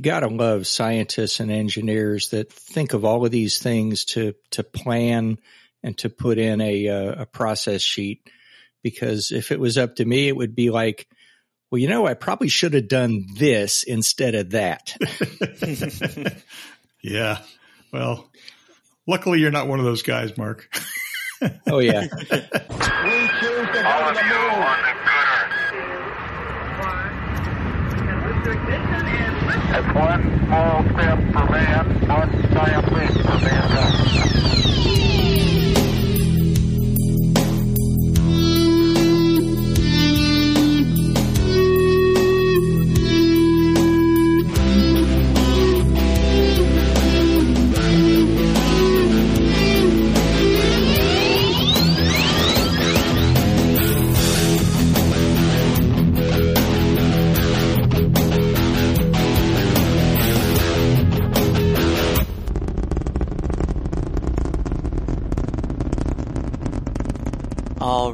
gotta love scientists and engineers that think of all of these things to to plan and to put in a uh, a process sheet. Because if it was up to me, it would be like, well, you know, I probably should have done this instead of that. yeah. Well, luckily you're not one of those guys, Mark. oh yeah. we choose to go to the moon. It's one small step for man, one giant leap for mankind.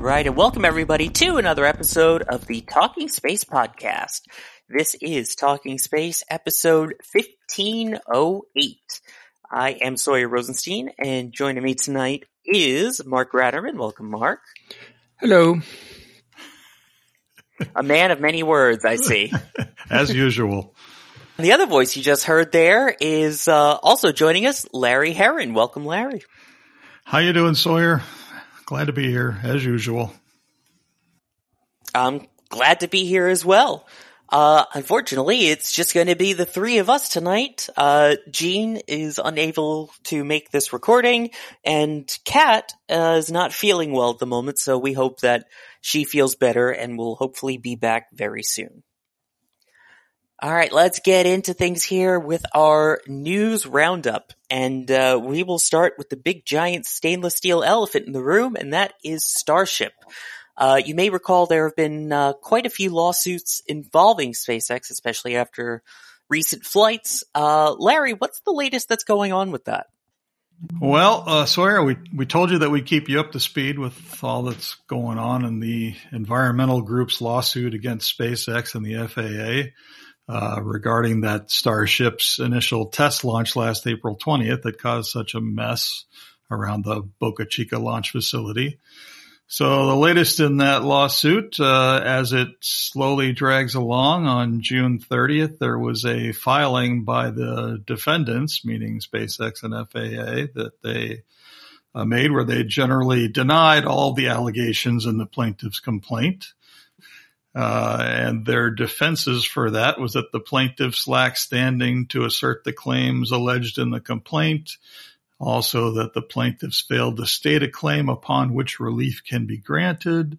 Right, and welcome everybody to another episode of the Talking Space podcast. This is Talking Space episode 1508. I am Sawyer Rosenstein, and joining me tonight is Mark Ratterman. Welcome, Mark. Hello. A man of many words, I see. As usual. The other voice you just heard there is uh, also joining us, Larry Herron. Welcome, Larry. How you doing, Sawyer? Glad to be here, as usual. I'm glad to be here as well. Uh, unfortunately, it's just going to be the three of us tonight. Uh, Gene is unable to make this recording, and Kat uh, is not feeling well at the moment, so we hope that she feels better and will hopefully be back very soon. All right, let's get into things here with our news roundup. And uh, we will start with the big giant stainless steel elephant in the room, and that is Starship. Uh, you may recall there have been uh, quite a few lawsuits involving SpaceX, especially after recent flights. Uh, Larry, what's the latest that's going on with that? Well, uh, Sawyer, we, we told you that we'd keep you up to speed with all that's going on in the environmental group's lawsuit against SpaceX and the FAA. Uh, regarding that Starship's initial test launch last April 20th that caused such a mess around the Boca Chica launch facility. So the latest in that lawsuit, uh, as it slowly drags along on June 30th, there was a filing by the defendants, meaning SpaceX and FAA, that they uh, made where they generally denied all the allegations in the plaintiff's complaint. Uh, and their defenses for that was that the plaintiffs lack standing to assert the claims alleged in the complaint. Also that the plaintiffs failed to state a claim upon which relief can be granted.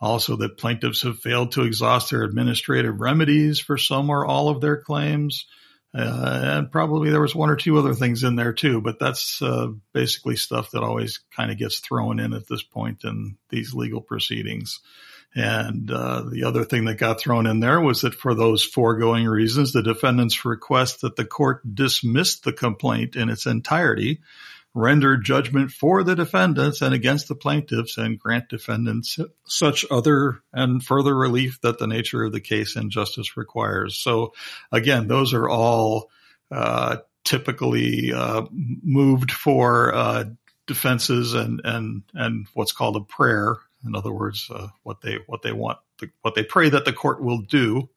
Also that plaintiffs have failed to exhaust their administrative remedies for some or all of their claims. Uh, and probably there was one or two other things in there too, but that's uh, basically stuff that always kind of gets thrown in at this point in these legal proceedings. And uh, the other thing that got thrown in there was that for those foregoing reasons, the defendants request that the court dismiss the complaint in its entirety, render judgment for the defendants and against the plaintiffs, and grant defendants such other and further relief that the nature of the case and justice requires. So, again, those are all uh, typically uh, moved for uh, defenses and and and what's called a prayer in other words, uh, what they what they want, the, what they pray that the court will do,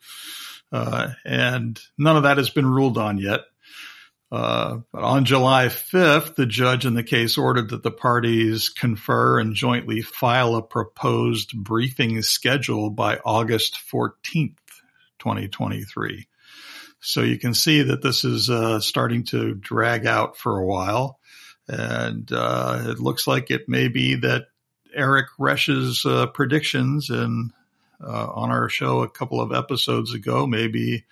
uh, and none of that has been ruled on yet. Uh, but on July 5th, the judge in the case ordered that the parties confer and jointly file a proposed briefing schedule by August 14th, 2023. So you can see that this is uh, starting to drag out for a while. And uh, it looks like it may be that Eric Resch's uh, predictions and uh, on our show a couple of episodes ago maybe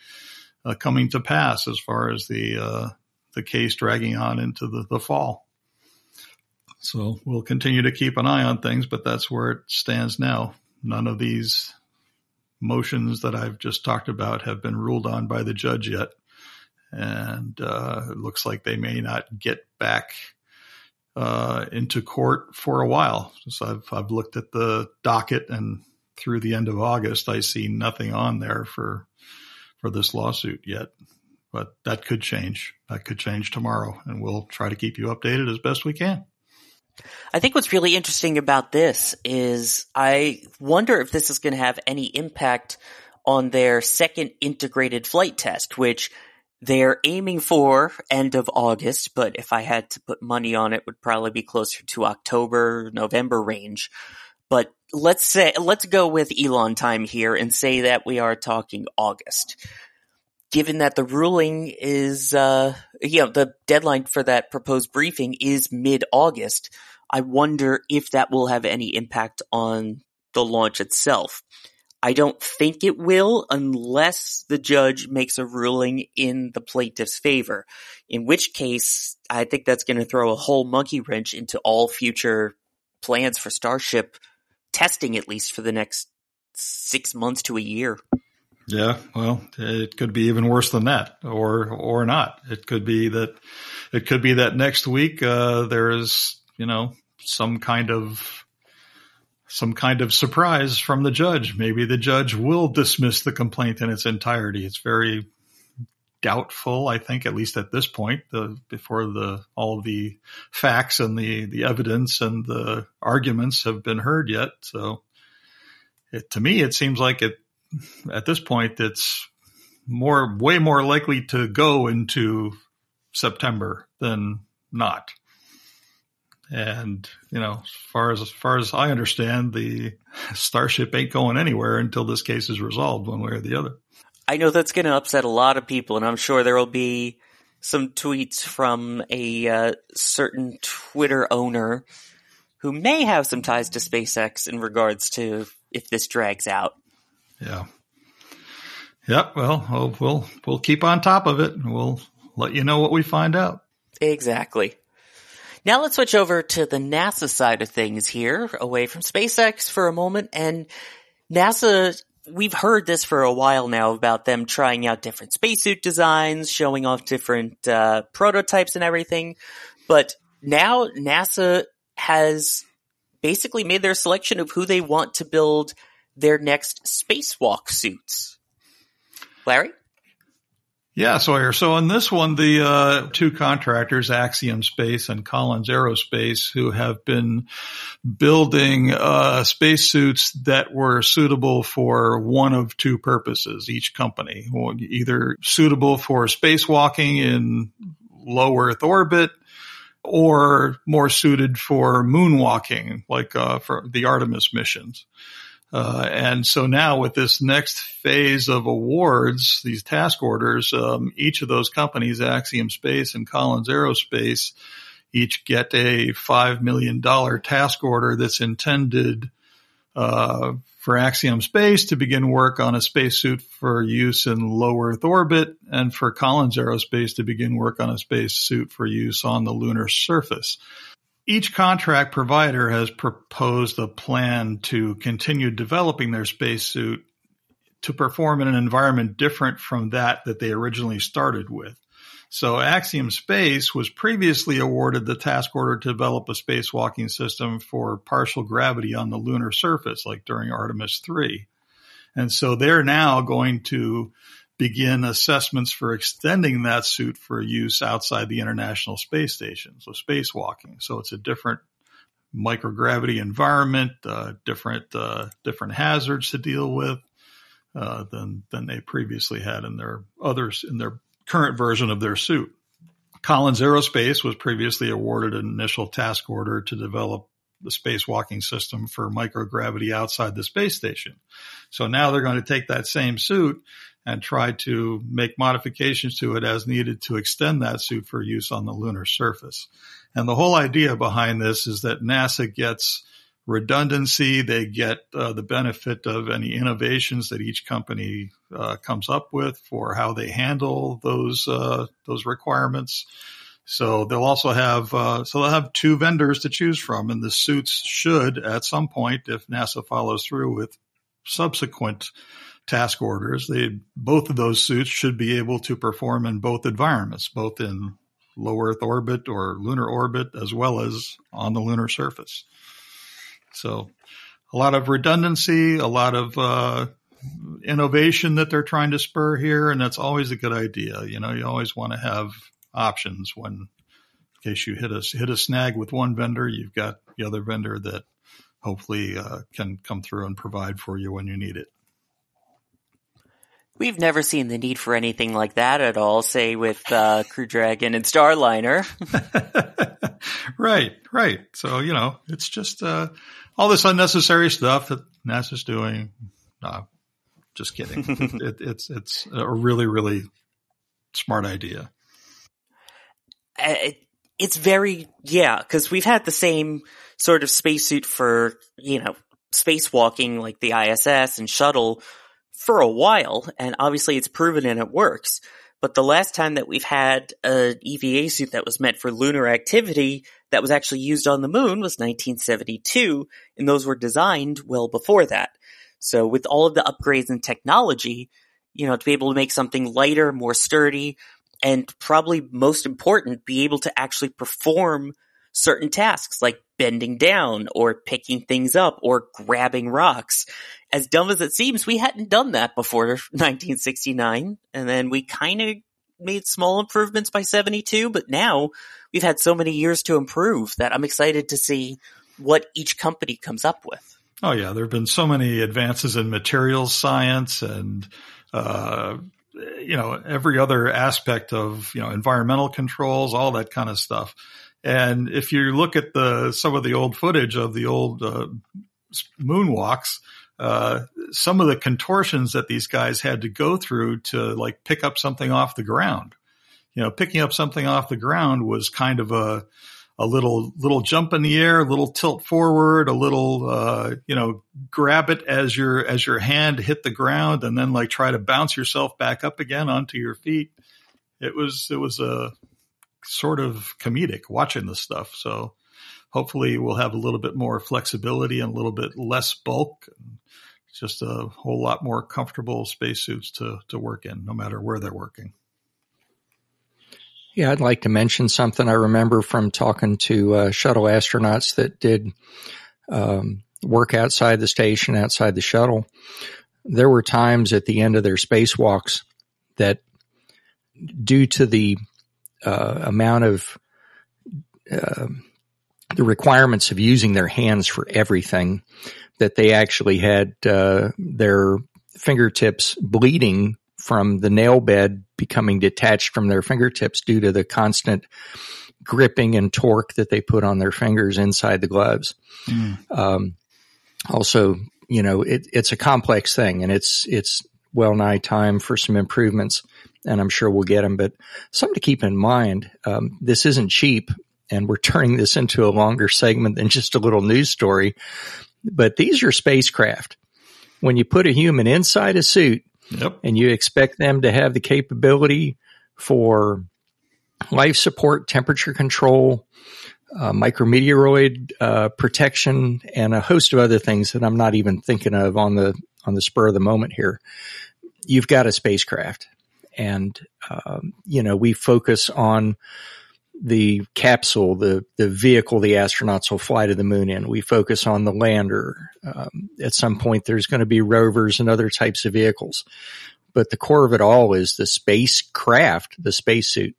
uh, coming to pass as far as the uh, the case dragging on into the, the fall. So we'll continue to keep an eye on things, but that's where it stands now. None of these motions that I've just talked about have been ruled on by the judge yet. And uh, it looks like they may not get back uh, into court for a while. So I've I've looked at the docket and through the end of August, I see nothing on there for for this lawsuit yet. but that could change. That could change tomorrow, and we'll try to keep you updated as best we can. I think what's really interesting about this is I wonder if this is going to have any impact on their second integrated flight test, which they're aiming for end of August, but if I had to put money on it, would probably be closer to October, November range. But let's say, let's go with Elon time here and say that we are talking August. Given that the ruling is, uh, you know, the deadline for that proposed briefing is mid-August, I wonder if that will have any impact on the launch itself. I don't think it will unless the judge makes a ruling in the plaintiff's favor, in which case I think that's going to throw a whole monkey wrench into all future plans for Starship testing, at least for the next six months to a year. Yeah, well, it could be even worse than that, or or not. It could be that it could be that next week uh, there is you know some kind of some kind of surprise from the judge. Maybe the judge will dismiss the complaint in its entirety. It's very doubtful, I think, at least at this point, the, before the all the facts and the the evidence and the arguments have been heard yet. So, it, to me, it seems like it at this point it's more way more likely to go into September than not. And you know, as far as as far as I understand, the Starship ain't going anywhere until this case is resolved, one way or the other. I know that's going to upset a lot of people, and I'm sure there will be some tweets from a uh, certain Twitter owner who may have some ties to SpaceX in regards to if this drags out. Yeah. Yep. Well, we'll we'll, we'll keep on top of it, and we'll let you know what we find out. Exactly. Now let's switch over to the NASA side of things here, away from SpaceX for a moment. And NASA, we've heard this for a while now about them trying out different spacesuit designs, showing off different uh, prototypes and everything. But now NASA has basically made their selection of who they want to build their next spacewalk suits. Larry? Yeah, Sawyer. So on this one, the uh, two contractors, Axiom Space and Collins Aerospace, who have been building uh, spacesuits that were suitable for one of two purposes, each company, either suitable for spacewalking in low Earth orbit or more suited for moonwalking, like uh, for the Artemis missions. Uh, and so now with this next phase of awards, these task orders, um, each of those companies, Axiom Space and Collins Aerospace, each get a $5 million task order that's intended uh, for Axiom Space to begin work on a spacesuit for use in low Earth orbit and for Collins Aerospace to begin work on a spacesuit for use on the lunar surface each contract provider has proposed a plan to continue developing their spacesuit to perform in an environment different from that that they originally started with. So Axiom Space was previously awarded the task order to develop a spacewalking system for partial gravity on the lunar surface, like during Artemis 3. And so they're now going to begin assessments for extending that suit for use outside the International Space Station. So spacewalking. So it's a different microgravity environment, uh, different uh, different hazards to deal with uh, than than they previously had in their others in their current version of their suit. Collins Aerospace was previously awarded an initial task order to develop the spacewalking system for microgravity outside the space station. So now they're going to take that same suit and try to make modifications to it as needed to extend that suit for use on the lunar surface. And the whole idea behind this is that NASA gets redundancy. They get uh, the benefit of any innovations that each company uh, comes up with for how they handle those uh, those requirements. So they'll also have uh, so they'll have two vendors to choose from, and the suits should, at some point, if NASA follows through with subsequent task orders. They, both of those suits should be able to perform in both environments, both in low Earth orbit or lunar orbit, as well as on the lunar surface. So a lot of redundancy, a lot of, uh, innovation that they're trying to spur here, and that's always a good idea. You know, you always want to have options when, in case you hit a hit a snag with one vendor, you've got the other vendor that hopefully uh, can come through and provide for you when you need it. We've never seen the need for anything like that at all, say with uh, Crew Dragon and Starliner. right, right. So, you know, it's just uh, all this unnecessary stuff that NASA's doing. No, just kidding. it, it's it's a really, really smart idea. Uh, it's very, yeah, because we've had the same sort of spacesuit for, you know, spacewalking like the ISS and shuttle for a while, and obviously it's proven and it works. But the last time that we've had an EVA suit that was meant for lunar activity that was actually used on the moon was 1972, and those were designed well before that. So with all of the upgrades in technology, you know, to be able to make something lighter, more sturdy, and probably most important, be able to actually perform certain tasks like bending down or picking things up or grabbing rocks. As dumb as it seems, we hadn't done that before 1969. And then we kind of made small improvements by 72, but now we've had so many years to improve that I'm excited to see what each company comes up with. Oh yeah, there have been so many advances in materials science and uh, you know every other aspect of you know environmental controls, all that kind of stuff. And if you look at the some of the old footage of the old uh, moonwalks, uh, some of the contortions that these guys had to go through to like pick up something off the ground. You know, picking up something off the ground was kind of a a little little jump in the air, a little tilt forward, a little uh, you know grab it as your as your hand hit the ground, and then like try to bounce yourself back up again onto your feet. It was it was a sort of comedic watching this stuff. So hopefully we'll have a little bit more flexibility and a little bit less bulk. Just a whole lot more comfortable spacesuits to, to work in, no matter where they're working. Yeah, I'd like to mention something I remember from talking to uh, shuttle astronauts that did um, work outside the station, outside the shuttle. There were times at the end of their spacewalks that, due to the uh, amount of uh, the requirements of using their hands for everything that they actually had uh, their fingertips bleeding from the nail bed becoming detached from their fingertips due to the constant gripping and torque that they put on their fingers inside the gloves. Mm. Um, also, you know, it, it's a complex thing and it's, it's well nigh time for some improvements and I'm sure we'll get them. But something to keep in mind, um, this isn't cheap, and we're turning this into a longer segment than just a little news story. But these are spacecraft. When you put a human inside a suit yep. and you expect them to have the capability for life support, temperature control, uh, micrometeoroid uh, protection, and a host of other things that I'm not even thinking of on the on the spur of the moment here. You've got a spacecraft, and um, you know we focus on the capsule, the the vehicle the astronauts will fly to the moon in. We focus on the lander. Um, at some point, there's going to be rovers and other types of vehicles, but the core of it all is the spacecraft, the spacesuit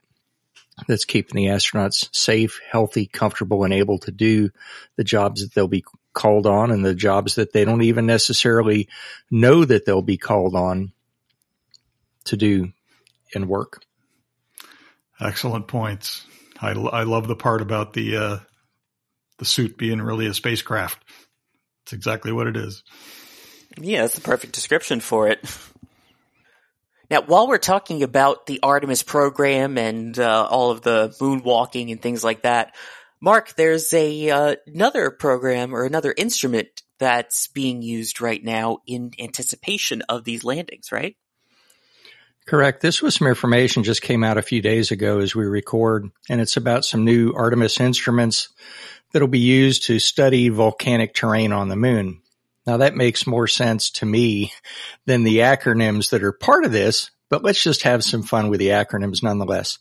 that's keeping the astronauts safe, healthy, comfortable, and able to do the jobs that they'll be called on and the jobs that they don't even necessarily know that they'll be called on to do and work. Excellent points. I, I love the part about the uh, the suit being really a spacecraft. It's exactly what it is. Yeah, that's the perfect description for it. Now, while we're talking about the Artemis program and uh, all of the moonwalking and things like that, Mark, there's a uh, another program or another instrument that's being used right now in anticipation of these landings, right? Correct. This was some information just came out a few days ago as we record, and it's about some new Artemis instruments that'll be used to study volcanic terrain on the moon. Now that makes more sense to me than the acronyms that are part of this, but let's just have some fun with the acronyms nonetheless.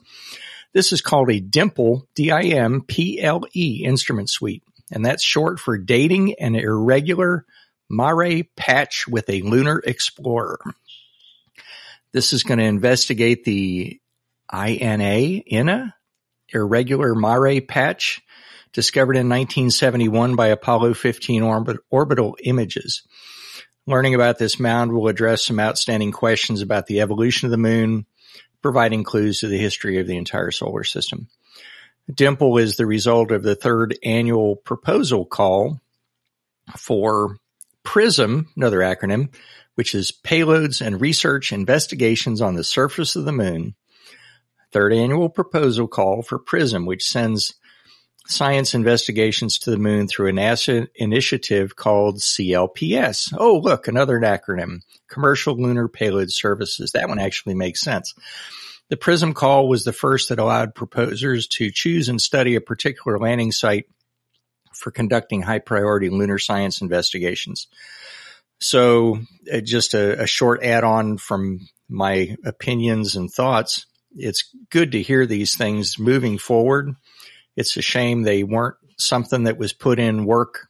This is called a DIMPLE, D-I-M-P-L-E instrument suite, and that's short for dating an irregular Mare patch with a lunar explorer. This is going to investigate the INA, INA, irregular Mare patch discovered in 1971 by Apollo 15 orbit, orbital images. Learning about this mound will address some outstanding questions about the evolution of the moon, providing clues to the history of the entire solar system. Dimple is the result of the third annual proposal call for PRISM, another acronym, which is Payloads and Research Investigations on the Surface of the Moon. Third annual proposal call for PRISM, which sends science investigations to the moon through a NASA initiative called CLPS. Oh, look, another acronym. Commercial Lunar Payload Services. That one actually makes sense. The PRISM call was the first that allowed proposers to choose and study a particular landing site for conducting high priority lunar science investigations. So uh, just a, a short add on from my opinions and thoughts. It's good to hear these things moving forward. It's a shame they weren't something that was put in work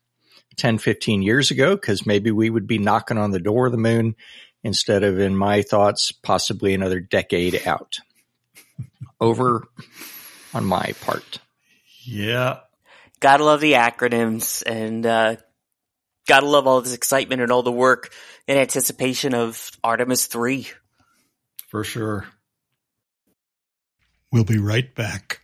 10, 15 years ago, because maybe we would be knocking on the door of the moon instead of, in my thoughts, possibly another decade out. Over on my part. Yeah. Gotta love the acronyms and uh, gotta love all this excitement and all the work in anticipation of Artemis 3. For sure. We'll be right back.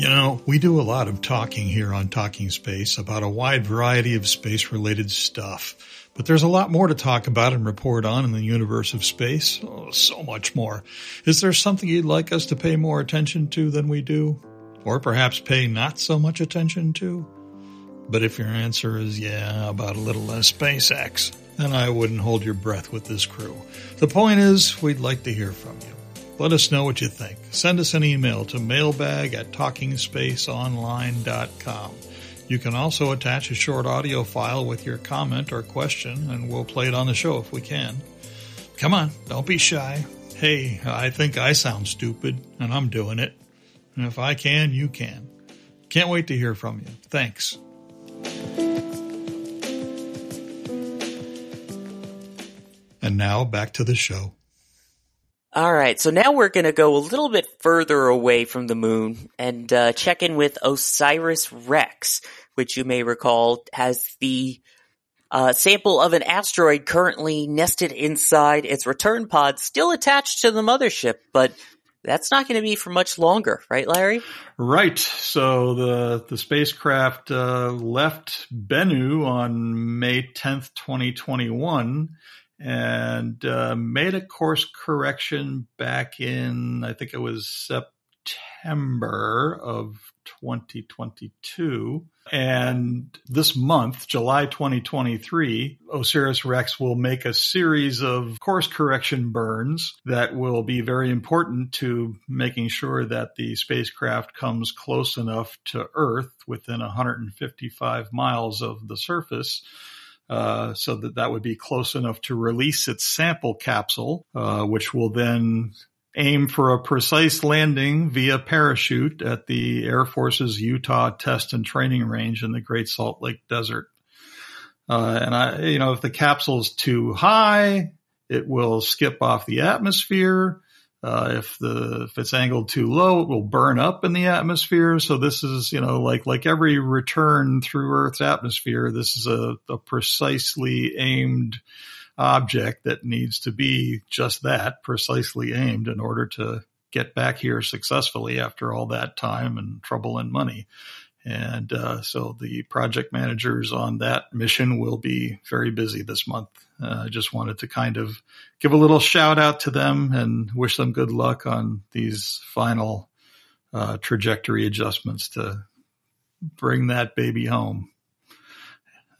You know, we do a lot of talking here on Talking Space about a wide variety of space related stuff. But there's a lot more to talk about and report on in the universe of space. Oh, so much more. Is there something you'd like us to pay more attention to than we do? Or perhaps pay not so much attention to? But if your answer is yeah, about a little less SpaceX, then I wouldn't hold your breath with this crew. The point is, we'd like to hear from you. Let us know what you think. Send us an email to mailbag at talkingspaceonline.com. You can also attach a short audio file with your comment or question, and we'll play it on the show if we can. Come on, don't be shy. Hey, I think I sound stupid, and I'm doing it. And if I can, you can. Can't wait to hear from you. Thanks. And now back to the show. All right, so now we're going to go a little bit further away from the moon and uh, check in with OSIRIS REx, which you may recall has the uh, sample of an asteroid currently nested inside its return pod, still attached to the mothership, but that's not going to be for much longer, right, Larry? Right. So the the spacecraft uh, left Bennu on May tenth, twenty twenty one and uh, made a course correction back in, I think it was September of 2022. And this month, July 2023, OSIRIS REx will make a series of course correction burns that will be very important to making sure that the spacecraft comes close enough to Earth within 155 miles of the surface uh, so that that would be close enough to release its sample capsule, uh, which will then aim for a precise landing via parachute at the Air Force's Utah Test and Training Range in the Great Salt Lake Desert. Uh, and I, you know, if the capsule is too high, it will skip off the atmosphere. Uh, if the if it's angled too low, it will burn up in the atmosphere. So this is you know like like every return through Earth's atmosphere, this is a, a precisely aimed object that needs to be just that precisely aimed in order to get back here successfully after all that time and trouble and money. And uh, so the project managers on that mission will be very busy this month. Uh, I uh, just wanted to kind of give a little shout out to them and wish them good luck on these final uh, trajectory adjustments to bring that baby home.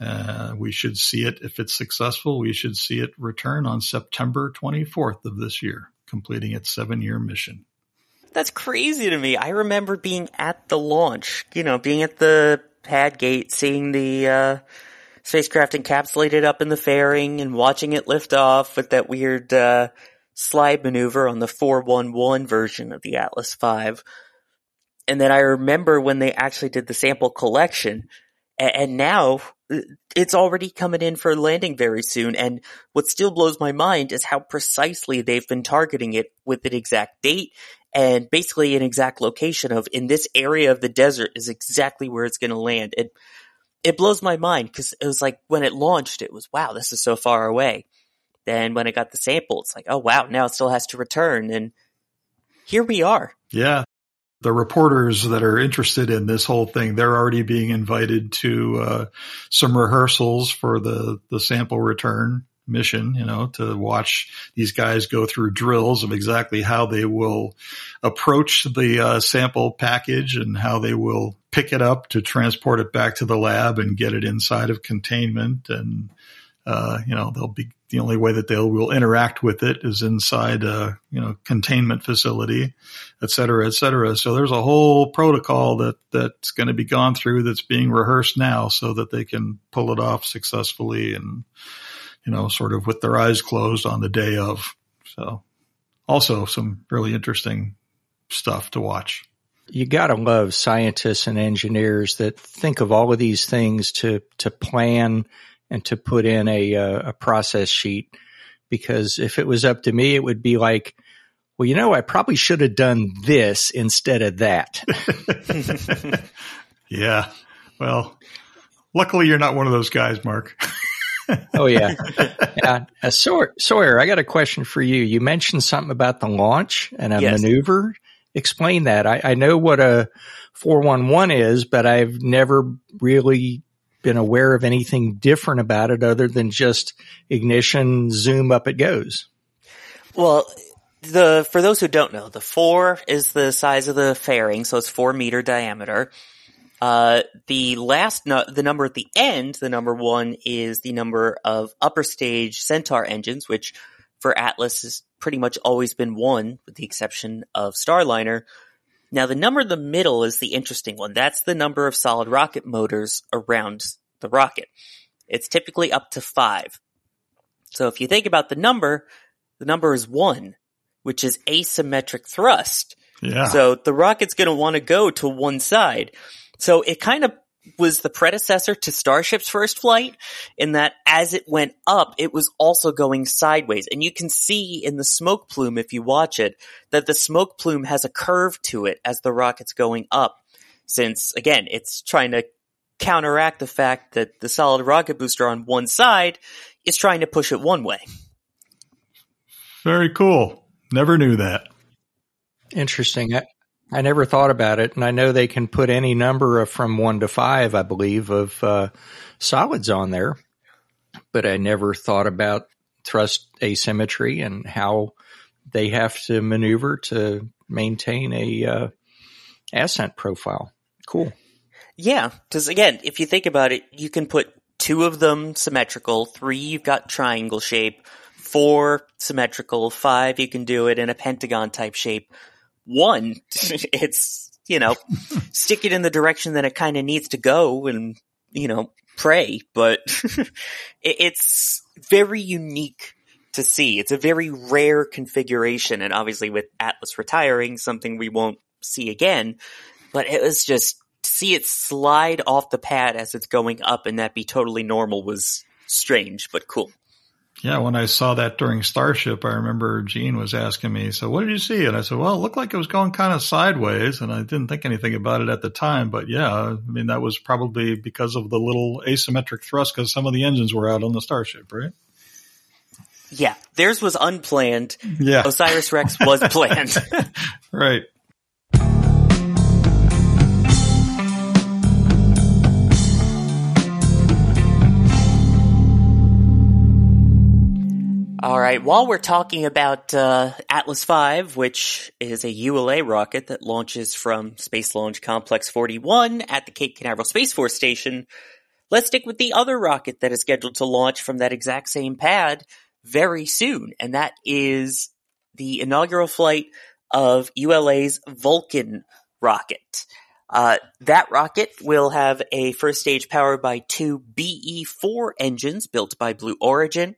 Uh, we should see it, if it's successful, we should see it return on September 24th of this year, completing its seven year mission. That's crazy to me. I remember being at the launch, you know, being at the pad gate, seeing the uh, spacecraft encapsulated up in the fairing and watching it lift off with that weird uh, slide maneuver on the 411 version of the Atlas V. And then I remember when they actually did the sample collection. And, and now it's already coming in for landing very soon. And what still blows my mind is how precisely they've been targeting it with an exact date and basically an exact location of in this area of the desert is exactly where it's going to land. It, it blows my mind because it was like when it launched, it was, wow, this is so far away. Then when I got the sample, it's like, oh wow, now it still has to return. And here we are. Yeah. The reporters that are interested in this whole thing, they're already being invited to uh, some rehearsals for the, the sample return mission, you know, to watch these guys go through drills of exactly how they will approach the uh, sample package and how they will pick it up to transport it back to the lab and get it inside of containment. And, uh, you know, they'll be the only way that they will interact with it is inside a you know containment facility, et cetera, et cetera. So there's a whole protocol that that's going to be gone through that's being rehearsed now, so that they can pull it off successfully and you know sort of with their eyes closed on the day of. So also some really interesting stuff to watch. You gotta love scientists and engineers that think of all of these things to to plan and to put in a, uh, a process sheet because if it was up to me, it would be like, well, you know, I probably should have done this instead of that. yeah. Well, luckily you're not one of those guys, Mark. oh yeah. yeah. Uh, Sawyer, Sawyer, I got a question for you. You mentioned something about the launch and a yes. maneuver. Explain that. I, I know what a 411 is, but I've never really been aware of anything different about it other than just ignition, zoom up it goes. Well, the for those who don't know, the four is the size of the fairing, so it's four meter diameter. Uh, the last, no, the number at the end, the number one is the number of upper stage Centaur engines, which for Atlas has pretty much always been one, with the exception of Starliner. Now the number in the middle is the interesting one. That's the number of solid rocket motors around the rocket. It's typically up to five. So if you think about the number, the number is one, which is asymmetric thrust. Yeah. So the rocket's going to want to go to one side. So it kind of was the predecessor to Starship's first flight in that as it went up, it was also going sideways. And you can see in the smoke plume, if you watch it, that the smoke plume has a curve to it as the rocket's going up. Since again, it's trying to counteract the fact that the solid rocket booster on one side is trying to push it one way. Very cool. Never knew that. Interesting. I never thought about it, and I know they can put any number of from one to five, I believe, of uh, solids on there, but I never thought about thrust asymmetry and how they have to maneuver to maintain a uh, ascent profile. Cool. Yeah, because again, if you think about it, you can put two of them symmetrical, three you've got triangle shape, four symmetrical, five you can do it in a pentagon type shape one, it's, you know, stick it in the direction that it kind of needs to go and, you know, pray, but it's very unique to see. It's a very rare configuration. And obviously with Atlas retiring, something we won't see again, but it was just see it slide off the pad as it's going up and that be totally normal was strange, but cool. Yeah, when I saw that during Starship, I remember Gene was asking me, so what did you see? And I said, well, it looked like it was going kind of sideways and I didn't think anything about it at the time. But yeah, I mean, that was probably because of the little asymmetric thrust because some of the engines were out on the Starship, right? Yeah, theirs was unplanned. Yeah. Osiris Rex was planned. right. All right. While we're talking about uh, Atlas V, which is a ULA rocket that launches from Space Launch Complex 41 at the Cape Canaveral Space Force Station, let's stick with the other rocket that is scheduled to launch from that exact same pad very soon, and that is the inaugural flight of ULA's Vulcan rocket. Uh, that rocket will have a first stage powered by two BE-4 engines built by Blue Origin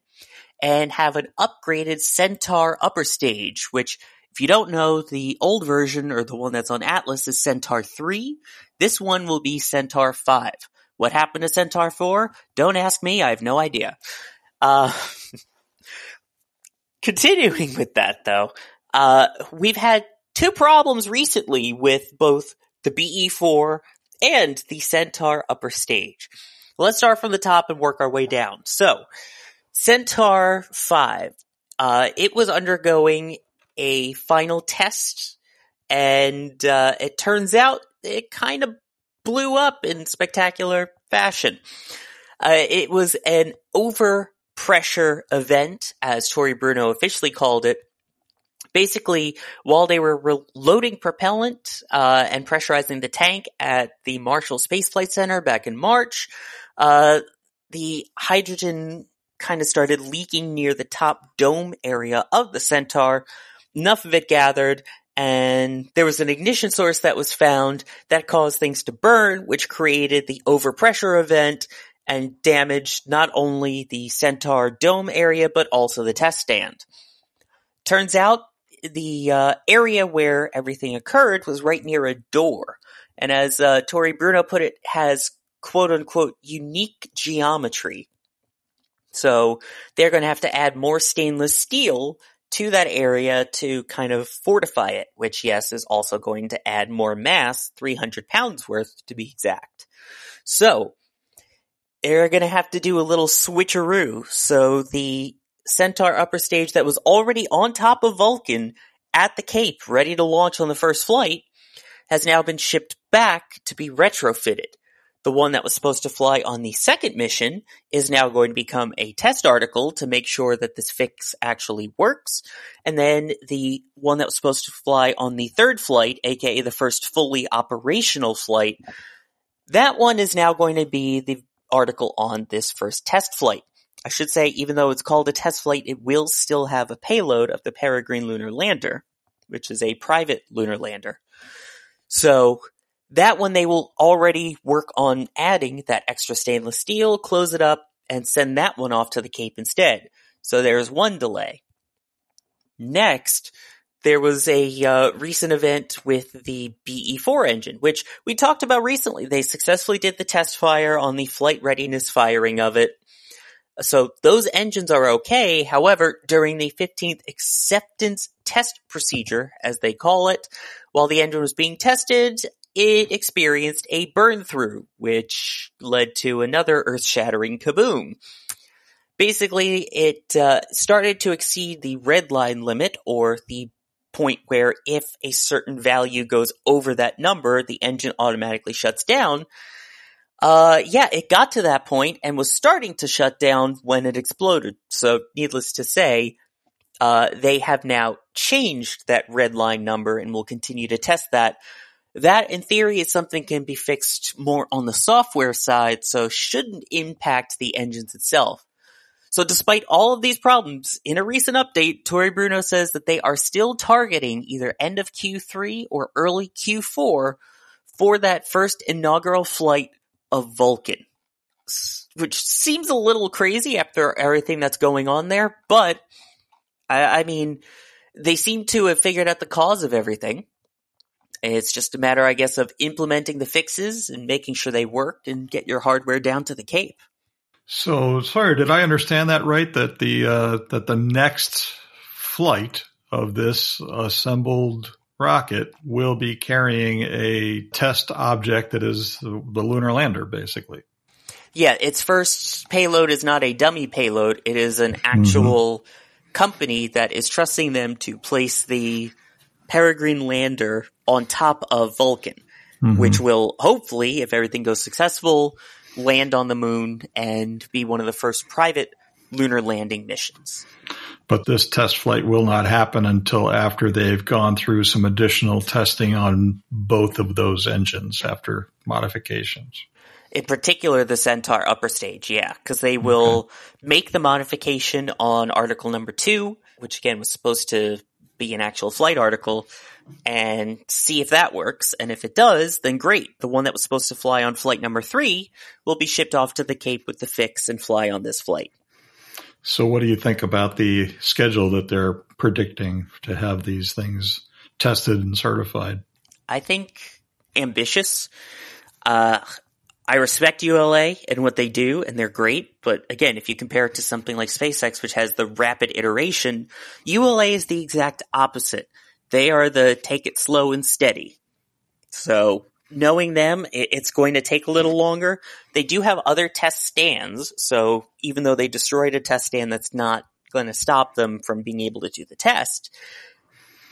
and have an upgraded Centaur upper stage, which if you don't know, the old version or the one that's on Atlas is Centaur 3. This one will be Centaur 5, What happened to Centaur 4? Don't ask me, I have no idea. Uh, continuing with that though, uh, we've had two problems recently with both the BE4 and the Centaur upper stage. Let's start from the top and work our way down. So, Centaur 5, uh, it was undergoing a final test and, uh, it turns out it kind of blew up in spectacular fashion. Uh, it was an overpressure event, as Tory Bruno officially called it. Basically, while they were re- loading propellant uh, and pressurizing the tank at the Marshall Space Flight Center back in March, uh, the hydrogen kind of started leaking near the top dome area of the Centaur. Enough of it gathered and there was an ignition source that was found that caused things to burn, which created the overpressure event and damaged not only the Centaur dome area, but also the test stand. Turns out the uh, area where everything occurred was right near a door. And as uh, Tory Bruno put it, has quote unquote unique geometry. So they're going to have to add more stainless steel to that area to kind of fortify it, which yes, is also going to add more mass, 300 pounds worth to be exact. So, they're gonna have to do a little switcheroo. So the Centaur upper stage that was already on top of Vulcan at the Cape, ready to launch on the first flight, has now been shipped back to be retrofitted. The one that was supposed to fly on the second mission is now going to become a test article to make sure that this fix actually works. And then the one that was supposed to fly on the third flight, aka the first fully operational flight, that one is now going to be the article on this first test flight. I should say, even though it's called a test flight, it will still have a payload of the Peregrine lunar lander, which is a private lunar lander. So that one they will already work on adding that extra stainless steel, close it up, and send that one off to the Cape instead. So there's one delay. Next, there was a uh, recent event with the BE4 engine, which we talked about recently. They successfully did the test fire on the flight readiness firing of it. So those engines are okay. However, during the 15th acceptance test procedure, as they call it, while the engine was being tested, it experienced a burn through, which led to another earth shattering kaboom. Basically, it uh, started to exceed the red line limit, or the point where if a certain value goes over that number, the engine automatically shuts down. Uh, yeah, it got to that point and was starting to shut down when it exploded. So, needless to say, uh, they have now changed that red line number and will continue to test that that in theory is something can be fixed more on the software side, so shouldn't impact the engines itself. So despite all of these problems, in a recent update, Tory Bruno says that they are still targeting either end of Q3 or early Q4 for that first inaugural flight of Vulcan. Which seems a little crazy after everything that's going on there, but I, I mean, they seem to have figured out the cause of everything. It's just a matter, I guess, of implementing the fixes and making sure they worked and get your hardware down to the Cape. So, sorry, did I understand that right? That the uh, that the next flight of this assembled rocket will be carrying a test object that is the, lunar lander, basically. Yeah, its first payload is not a dummy payload; it is an actual mm-hmm. company that is trusting them to place the Peregrine lander on top of Vulcan, mm-hmm. which will hopefully, if everything goes successful, land on the moon and be one of the first private lunar landing missions. But this test flight will not happen until after they've gone through some additional testing on both of those engines after modifications. In particular, the Centaur upper stage, yeah, because they will okay. make the modification on article number two, which again was supposed to be an actual flight article and see if that works. And if it does, then great. The one that was supposed to fly on flight number three will be shipped off to the Cape with the fix and fly on this flight. So, what do you think about the schedule that they're predicting to have these things tested and certified? I think ambitious. Uh, I respect ULA and what they do, and they're great. But again, if you compare it to something like SpaceX, which has the rapid iteration, ULA is the exact opposite. They are the take it slow and steady. So knowing them, it's going to take a little longer. They do have other test stands. So even though they destroyed a test stand, that's not going to stop them from being able to do the test.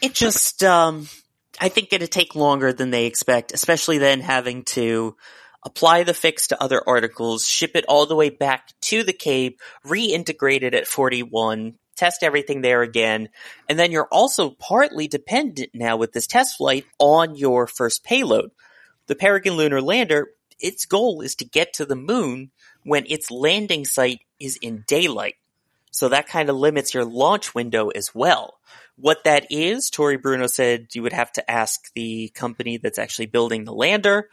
It just, um, I think it'll take longer than they expect, especially then having to apply the fix to other articles, ship it all the way back to the Cape, reintegrate it at 41, test everything there again, and then you're also partly dependent now with this test flight on your first payload. The Peregrine Lunar Lander, its goal is to get to the moon when its landing site is in daylight. So that kind of limits your launch window as well. What that is, Tory Bruno said you would have to ask the company that's actually building the lander.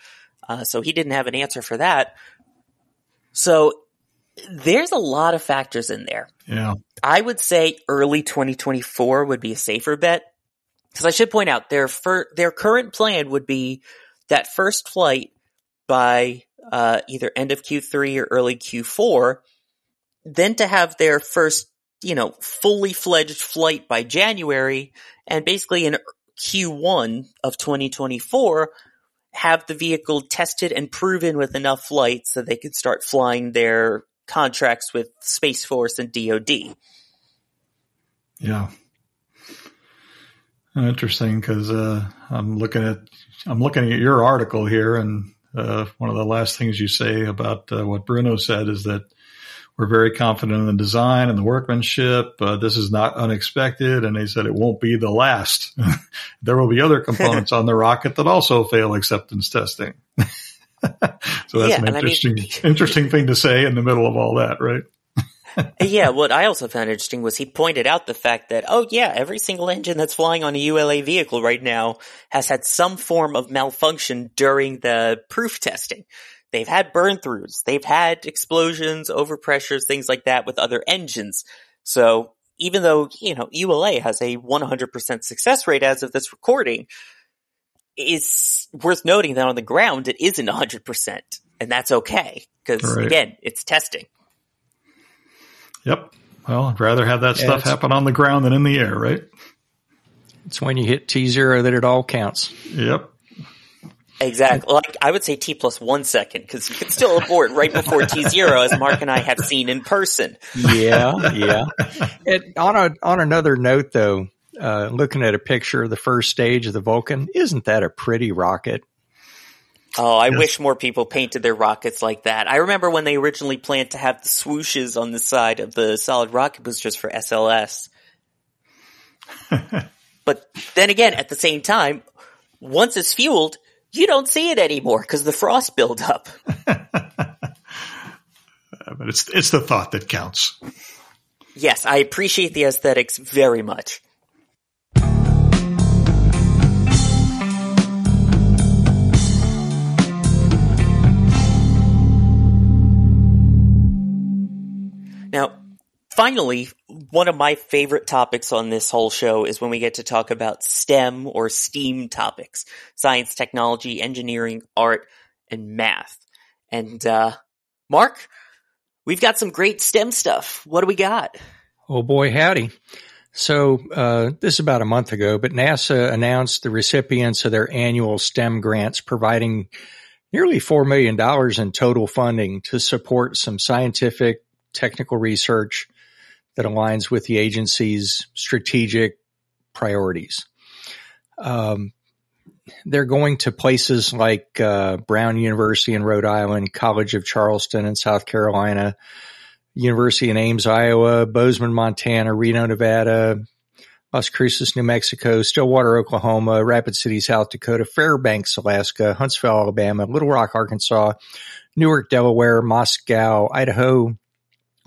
Uh, so he didn't have an answer for that. So there's a lot of factors in there. Yeah. I would say early 2024 would be a safer bet. Because I should point out their fir- their current plan would be that first flight by uh, either end of Q3 or early Q4, then to have their first, you know, fully fledged flight by January, and basically in Q1 of 2024, have the vehicle tested and proven with enough flights so they could start flying their contracts with Space Force and DoD. Yeah. Interesting because uh, I'm looking at I'm looking at your article here, and uh, one of the last things you say about uh, what Bruno said is that we're very confident in the design and the workmanship. Uh, this is not unexpected, and they said it won't be the last. there will be other components on the rocket that also fail acceptance testing. so that's Yeah, an and I mean- interesting interesting thing to say in the middle of all that, right? yeah, what I also found interesting was he pointed out the fact that, oh yeah, every single engine that's flying on a ULA vehicle right now has had some form of malfunction during the proof testing. They've had burn throughs, they've had explosions, overpressures, things like that with other engines. So even though, you know, ULA has a 100% success rate as of this recording, it's worth noting that on the ground it isn't 100%. And that's okay. Cause Right. again, it's testing. Yep. Well, I'd rather have that Yeah, stuff happen on the ground than in the air, right? It's when you hit T zero that it all counts. Yep. Exactly. Like I would say T plus one second because you can still abort right before T zero, as Mark and I have seen in person. Yeah, yeah. And on a on another note, though, uh, looking at a picture of the first stage of the Vulcan, isn't that a pretty rocket? Oh, I Yes. wish more people painted their rockets like that. I remember when they originally planned to have the swooshes on the side of the solid rocket boosters for SLS. but then again, at the same time, once it's fueled, you don't see it anymore because the frost buildup. But it's it's the thought that counts. Yes, I appreciate the aesthetics very much. Now, finally, one of my favorite topics on this whole show is when we get to talk about STEM or STEAM topics. Science, technology, engineering, art, and math. And, uh, Mark, we've got some great STEM stuff. What do we got? Oh boy, howdy. So, uh, this is about a month ago, but NASA announced the recipients of their annual STEM grants providing nearly $4 million in total funding to support some scientific, technical research that aligns with the agency's strategic priorities. Um, they're going to places like uh, Brown University in Rhode Island, College of Charleston in South Carolina, University in Ames, Iowa, Bozeman, Montana, Reno, Nevada, Las Cruces, New Mexico, Stillwater, Oklahoma, Rapid City, South Dakota, Fairbanks, Alaska, Huntsville, Alabama, Little Rock, Arkansas, Newark, Delaware, Moscow, Idaho,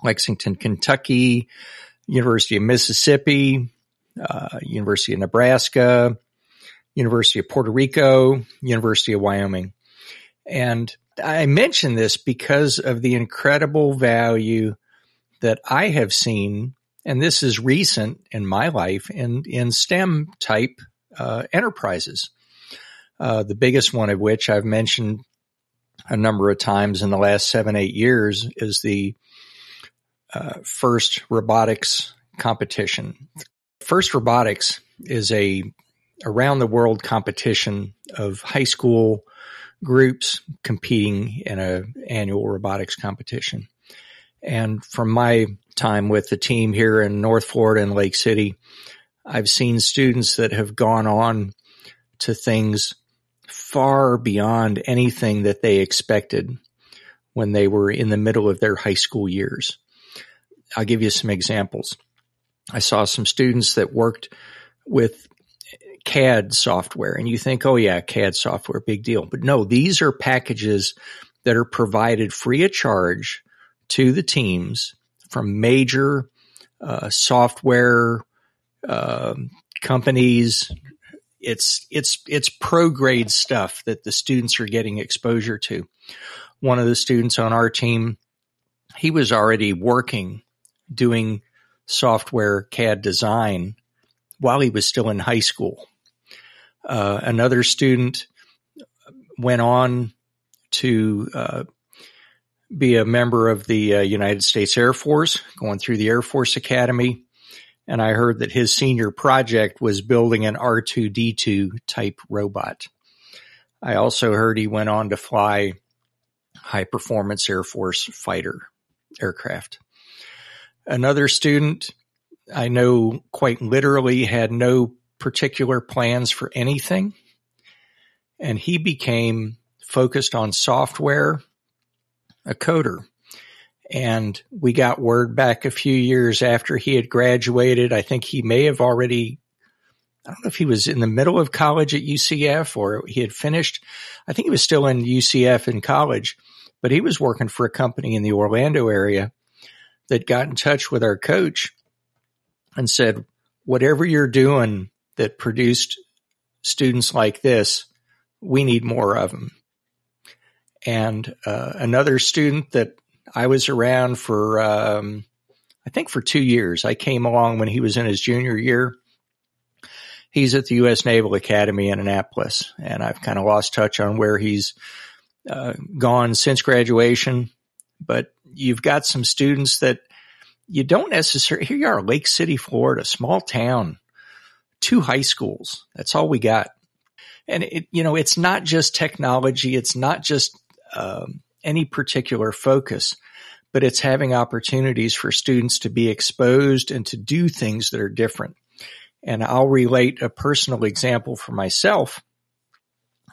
Lexington, Kentucky, University of Mississippi, uh, University of Nebraska, University of Puerto Rico, University of Wyoming. And I mention this because of the incredible value that I have seen, and this is recent in my life, in, in STEM type uh, enterprises. Uh, the biggest one of which I've mentioned a number of times in the last seven, eight years is the uh, FIRST robotics competition. FIRST robotics is a around the world competition of high school groups competing in a annual robotics competition. And from my time with the team here in North Florida and Lake City, I've seen students that have gone on to things far beyond anything that they expected when they were in the middle of their high school years. I'll give you some examples. I saw some students that worked with CAD software and you think, oh yeah, CAD software, big deal. But no, these are packages that are provided free of charge to the teams from major uh, software uh, companies. It's it's it's pro grade stuff that the students are getting exposure to. One of the students on our team, he was already working doing software CAD design while he was still in high school. Uh, another student went on to uh, be a member of the uh, United States Air Force, going through the Air Force Academy. And I heard that his senior project was building an R2D2 type robot. I also heard he went on to fly high performance Air Force fighter aircraft. Another student I know quite literally had no particular plans for anything. And he became focused on software a coder. And we got word back a few years after he had graduated. I think he may have already, I don't know if he was in the middle of college at UCF or he had finished. I think he was still in UCF in college, but he was working for a company in the Orlando area that got in touch with our coach and said, whatever you're doing that produced students like this, we need more of them and uh, another student that I was around for, um, I think for two years. I came along when he was in his junior year. He's at the U.S. Naval Academy in Annapolis, and I've kind of lost touch on where he's uh, gone since graduation. But you've got some students that you don't necessarily. Here you are, Lake City, Florida, small town, two high schools. That's all we got. And it, you know, it's not just technology. It's not just um, any particular focus, but it's having opportunities for students to be exposed and to do things that are different. And I'll relate a personal example for myself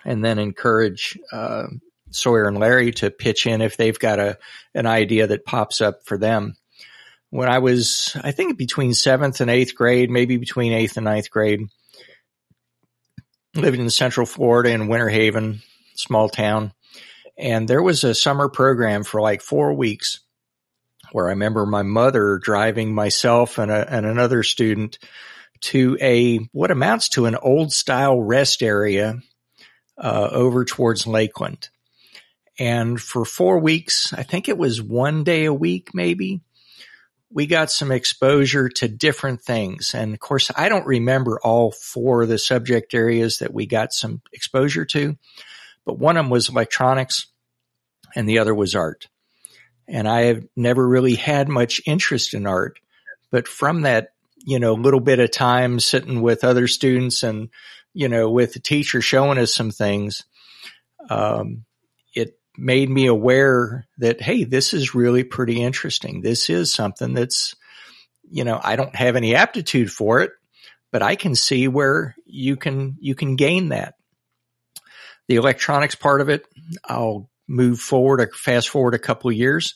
and then encourage uh, Sawyer and Larry to pitch in if they've got a an idea that pops up for them. When I was, I think between seventh and eighth grade, maybe between eighth and ninth grade, living in Central Florida in Winter Haven, small town, and there was a summer program for like four weeks where I remember my mother driving myself and, a, and another student to a what amounts to an old style rest area uh, over towards Lakeland. And for four weeks, I think it was one day a week, maybe, we got some exposure to different things. And of course, I don't remember all four of the subject areas that we got some exposure to, but one of them was electronics and the other was art. And I have never really had much interest in art, but from that, you know, little bit of time sitting with other students and, you know, with the teacher showing us some things, um, made me aware that, hey, this is really pretty interesting. This is something that's, you know, I don't have any aptitude for it, but I can see where you can, you can gain that the electronics part of it, I'll move forward or fast forward a couple of years.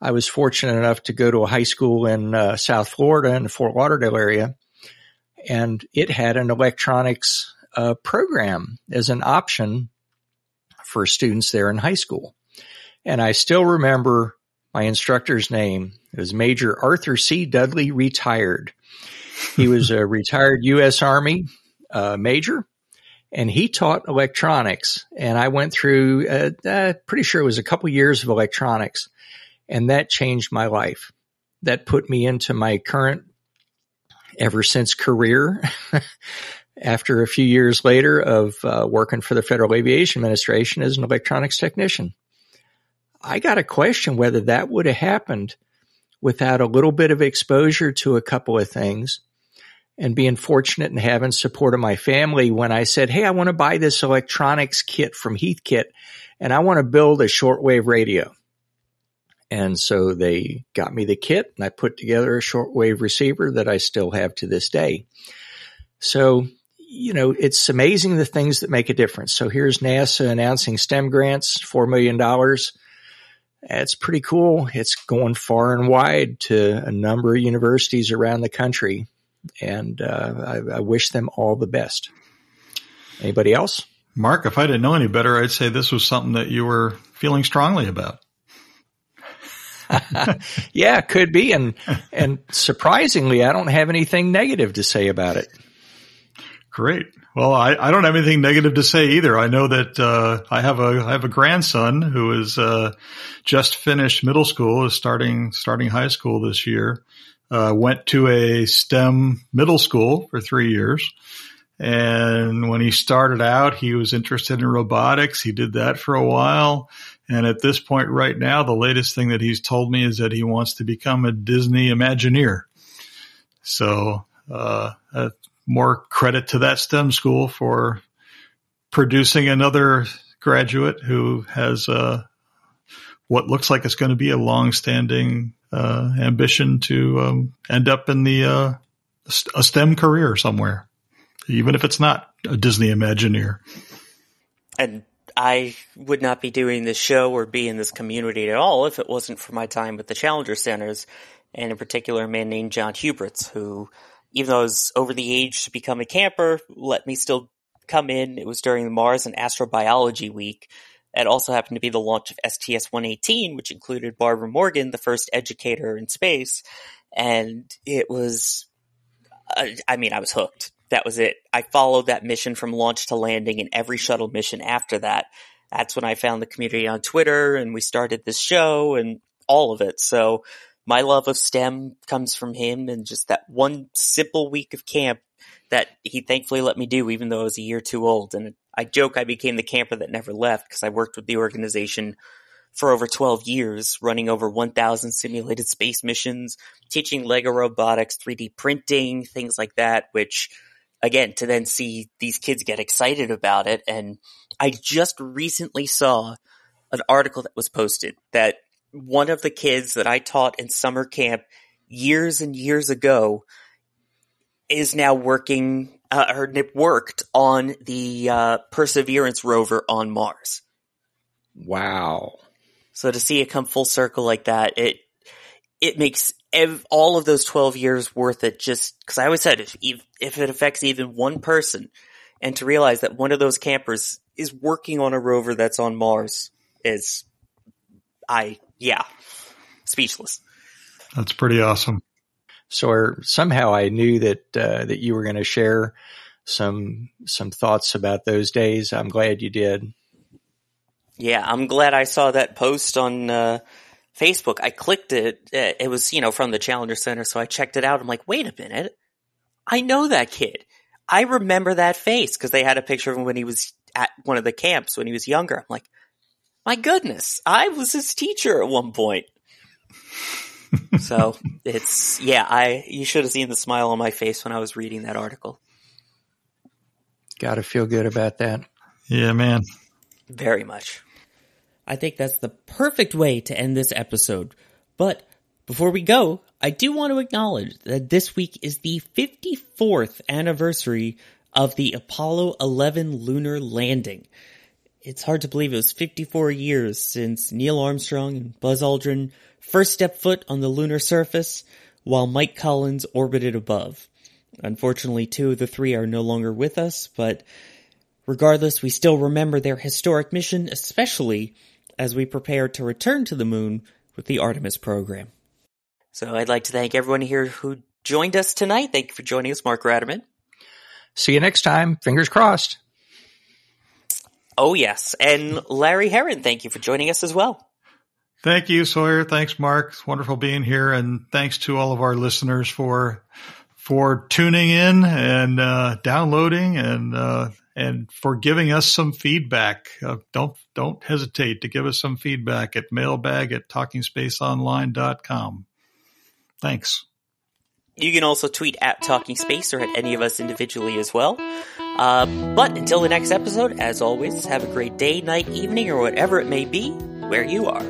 I was fortunate enough to go to a high school in uh, South Florida in the Fort Lauderdale area, and it had an electronics uh, program as an option for students there in high school. And I still remember my instructor's name. It was Major Arthur C. Dudley, retired. He was a retired U.S. Army uh, major and he taught electronics and I went through, uh, uh, pretty sure it was a couple years of electronics and that changed my life. That put me into my current ever since career after a few years later of uh, working for the Federal Aviation Administration as an electronics technician. I got to question whether that would have happened without a little bit of exposure to a couple of things and being fortunate and having support of my family when I said, Hey, I want to buy this electronics kit from Heathkit and I want to build a shortwave radio. And so they got me the kit and I put together a shortwave receiver that I still have to this day. So, you know, it's amazing the things that make a difference. So here's NASA announcing STEM grants, $4 million. It's pretty cool. It's going far and wide to a number of universities around the country. And uh, I, I wish them all the best. Anybody else? Mark, if I didn't know any better, I'd say this was something that you were feeling strongly about. yeah, could be. And, and surprisingly, I don't have anything negative to say about it. Great. Well, I, I don't have anything negative to say either. I know that, uh, I have a, I have a grandson who is, uh, just finished middle school, is starting, starting high school this year. Uh, went to a STEM middle school for three years. And when he started out, he was interested in robotics. He did that for a while. And at this point right now, the latest thing that he's told me is that he wants to become a Disney Imagineer. So, uh, more credit to that STEM school for producing another graduate who has, uh, what looks like it's going to be a long-standing uh, ambition to um, end up in the uh, a STEM career somewhere, even if it's not a Disney Imagineer. And I would not be doing this show or be in this community at all if it wasn't for my time with the Challenger Centers, and in particular a man named John Huberts, who, even though I was over the age to become a camper, let me still come in. It was during the Mars and Astrobiology Week. It also happened to be the launch of STS-118, which included Barbara Morgan, the first educator in space, and it was, uh, I mean, I was hooked that was it. I followed that mission from launch to landing and every shuttle mission after that. That's when I found the community on Twitter and we started this show and all of it. So my love of STEM comes from him and just that one simple week of camp that he thankfully let me do, even though I was a year too old. And I joke I became the camper that never left because I worked with the organization for over 12 years, running over 1,000 simulated space missions, teaching Lego robotics, 3D printing, things like that, which again, to then see these kids get excited about it. And I just recently saw an article that was posted that one of the kids that I taught in summer camp years and years ago is now working uh, or worked on the uh, Perseverance rover on Mars. Wow. So to see it come full circle like that, it it makes ev- all of those 12 years worth it just because I always said if, if it affects even one person and to realize that one of those campers is working on a rover that's on Mars is, I, yeah, speechless. That's pretty awesome. So or somehow I knew that, uh, that you were going to share some, some thoughts about those days. I'm glad you did. Yeah, I'm glad I saw that post on, uh, Facebook, I clicked it. Uh, it was, you know, from the Challenger Center. So I checked it out. I'm like, wait a minute. I know that kid. I remember that face because they had a picture of him when he was at one of the camps when he was younger. I'm like, my goodness, I was his teacher at one point. so it's, yeah, I, you should have seen the smile on my face when I was reading that article. Got to feel good about that. Yeah, man. Very much. I think that's the perfect way to end this episode. But before we go, I do want to acknowledge that this week is the 54th anniversary of the Apollo 11 lunar landing. It's hard to believe it was 54 years since Neil Armstrong and Buzz Aldrin first stepped foot on the lunar surface while Mike Collins orbited above. Unfortunately, two of the three are no longer with us, but regardless, we still remember their historic mission, especially as we prepare to return to the moon with the Artemis program. So I'd like to thank everyone here who joined us tonight. Thank you for joining us, Mark Ratterman. See you next time. Fingers crossed. Oh, yes. And Larry Herron, thank you for joining us as well. Thank you, Sawyer. Thanks, Mark. It's wonderful being here. And thanks to all of our listeners for, for tuning in and, uh, downloading and, uh, and for giving us some feedback. Uh, don't don't hesitate to give us some feedback at mailbag at talkingspaceonline.com. Thanks. You can also tweet at Talking Space or at any of us individually as well. Uh, but until the next episode, as always, have a great day, night, evening, or whatever it may be where you are.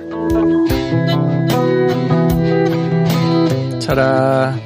Ta-da!